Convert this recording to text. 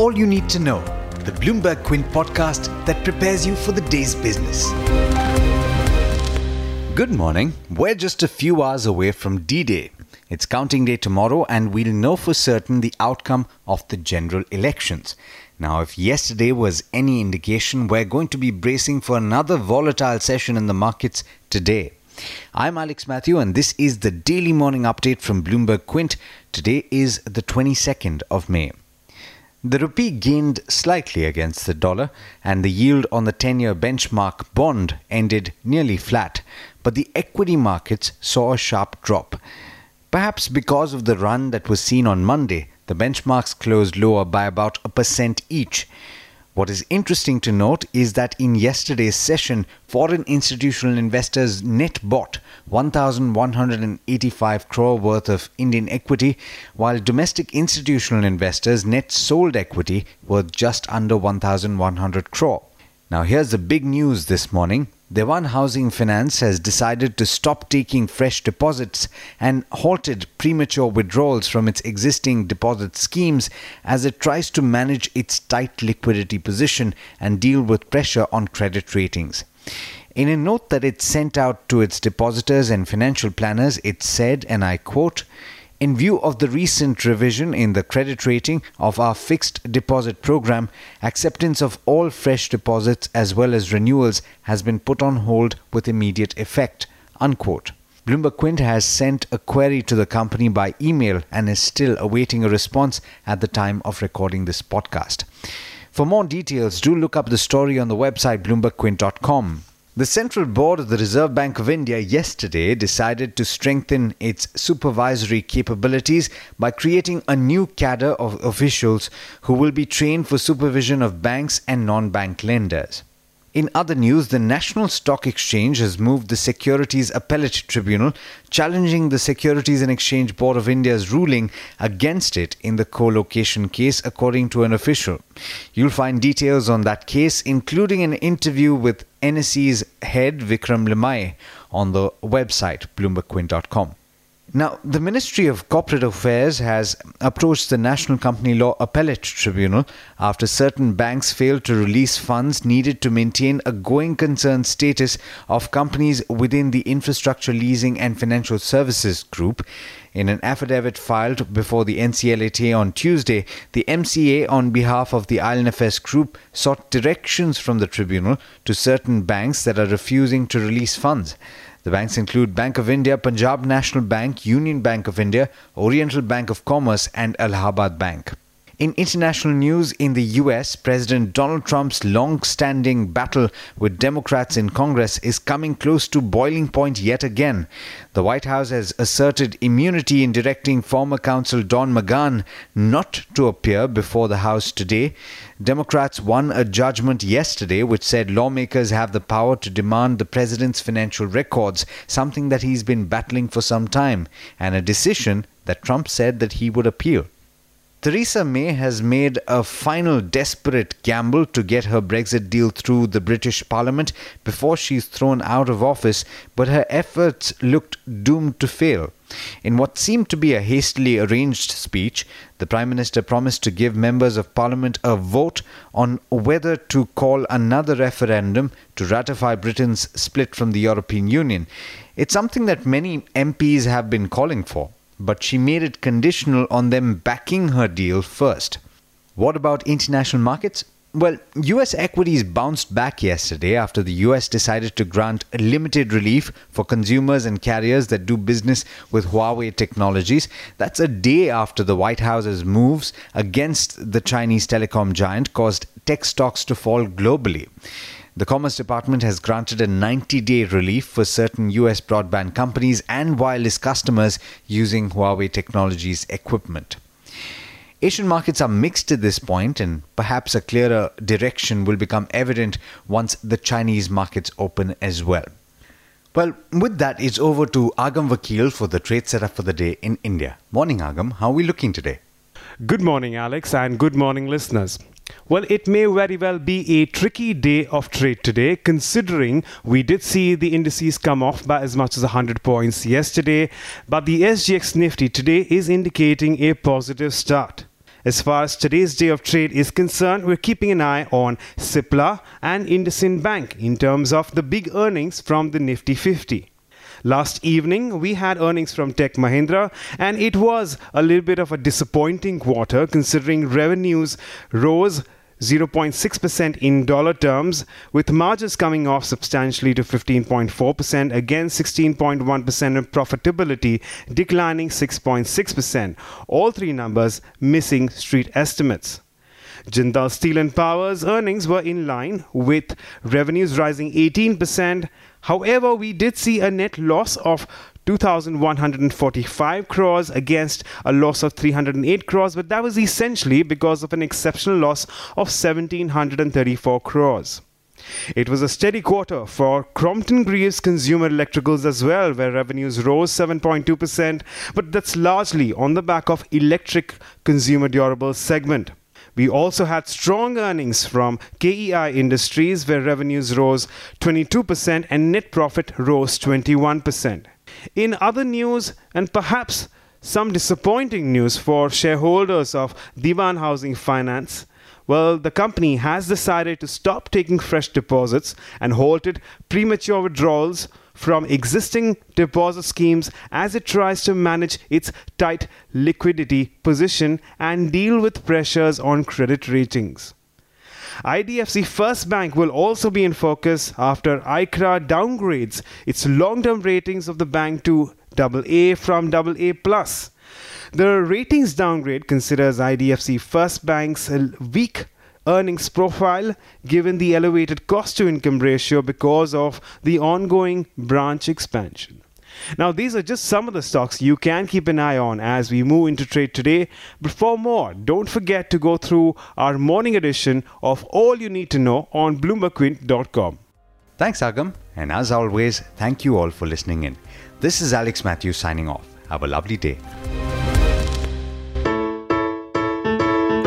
all you need to know, the Bloomberg Quint podcast that prepares you for the day's business. Good morning. We're just a few hours away from D Day. It's counting day tomorrow, and we'll know for certain the outcome of the general elections. Now, if yesterday was any indication, we're going to be bracing for another volatile session in the markets today. I'm Alex Matthew, and this is the daily morning update from Bloomberg Quint. Today is the 22nd of May. The rupee gained slightly against the dollar, and the yield on the 10 year benchmark bond ended nearly flat, but the equity markets saw a sharp drop. Perhaps because of the run that was seen on Monday, the benchmarks closed lower by about a percent each. What is interesting to note is that in yesterday's session, foreign institutional investors net bought 1,185 crore worth of Indian equity, while domestic institutional investors net sold equity worth just under 1,100 crore. Now, here's the big news this morning. Dewan Housing Finance has decided to stop taking fresh deposits and halted premature withdrawals from its existing deposit schemes as it tries to manage its tight liquidity position and deal with pressure on credit ratings. In a note that it sent out to its depositors and financial planners, it said, and I quote, in view of the recent revision in the credit rating of our fixed deposit program, acceptance of all fresh deposits as well as renewals has been put on hold with immediate effect. Unquote. Bloomberg Quint has sent a query to the company by email and is still awaiting a response at the time of recording this podcast. For more details, do look up the story on the website bloombergquint.com. The Central Board of the Reserve Bank of India yesterday decided to strengthen its supervisory capabilities by creating a new cadre of officials who will be trained for supervision of banks and non bank lenders. In other news, the National Stock Exchange has moved the Securities Appellate Tribunal, challenging the Securities and Exchange Board of India's ruling against it in the co-location case, according to an official. You'll find details on that case, including an interview with NSE's head Vikram Limaye on the website bloombergquint.com. Now, the Ministry of Corporate Affairs has approached the National Company Law Appellate Tribunal after certain banks failed to release funds needed to maintain a going concern status of companies within the Infrastructure Leasing and Financial Services Group. In an affidavit filed before the NCLAT on Tuesday, the MCA, on behalf of the IL&FS Group, sought directions from the tribunal to certain banks that are refusing to release funds. The banks include Bank of India, Punjab National Bank, Union Bank of India, Oriental Bank of Commerce, and Allahabad Bank. In international news, in the US, President Donald Trump's long standing battle with Democrats in Congress is coming close to boiling point yet again. The White House has asserted immunity in directing former counsel Don McGahn not to appear before the House today. Democrats won a judgment yesterday which said lawmakers have the power to demand the president's financial records, something that he's been battling for some time, and a decision that Trump said that he would appeal. Theresa May has made a final desperate gamble to get her Brexit deal through the British Parliament before she's thrown out of office, but her efforts looked doomed to fail. In what seemed to be a hastily arranged speech, the Prime Minister promised to give members of Parliament a vote on whether to call another referendum to ratify Britain's split from the European Union. It's something that many MPs have been calling for but she made it conditional on them backing her deal first. What about international markets? Well, US equities bounced back yesterday after the US decided to grant limited relief for consumers and carriers that do business with Huawei technologies. That's a day after the White House's moves against the Chinese telecom giant caused tech stocks to fall globally. The Commerce Department has granted a 90 day relief for certain US broadband companies and wireless customers using Huawei Technologies equipment. Asian markets are mixed at this point, and perhaps a clearer direction will become evident once the Chinese markets open as well. Well, with that, it's over to Agam Vakil for the trade setup for the day in India. Morning, Agam. How are we looking today? Good morning, Alex, and good morning, listeners. Well, it may very well be a tricky day of trade today, considering we did see the indices come off by as much as 100 points yesterday, but the SGX Nifty today is indicating a positive start. As far as today's day of trade is concerned, we're keeping an eye on Cipla and IndusInd Bank in terms of the big earnings from the Nifty 50. Last evening, we had earnings from Tech Mahindra, and it was a little bit of a disappointing quarter considering revenues rose 0.6% in dollar terms, with margins coming off substantially to 15.4%, again 16.1% and profitability declining 6.6%. All three numbers missing street estimates. Jindal Steel and Power's earnings were in line with revenues rising 18%. However, we did see a net loss of 2,145 crores against a loss of 308 crores, but that was essentially because of an exceptional loss of 1,734 crores. It was a steady quarter for Crompton Greaves Consumer Electricals as well, where revenues rose 7.2%, but that's largely on the back of electric consumer durable segment. We also had strong earnings from KEI Industries, where revenues rose 22% and net profit rose 21%. In other news, and perhaps some disappointing news for shareholders of Dewan Housing Finance, well, the company has decided to stop taking fresh deposits and halted premature withdrawals from existing deposit schemes as it tries to manage its tight liquidity position and deal with pressures on credit ratings. IDFC First Bank will also be in focus after ICRA downgrades its long-term ratings of the bank to AA from AA. The ratings downgrade considers IDFC First Bank's weak earnings profile given the elevated cost to income ratio because of the ongoing branch expansion. Now, these are just some of the stocks you can keep an eye on as we move into trade today. But for more, don't forget to go through our morning edition of All You Need to Know on BloombergQuint.com. Thanks, Agam. And as always, thank you all for listening in. This is Alex Matthews signing off. Have a lovely day.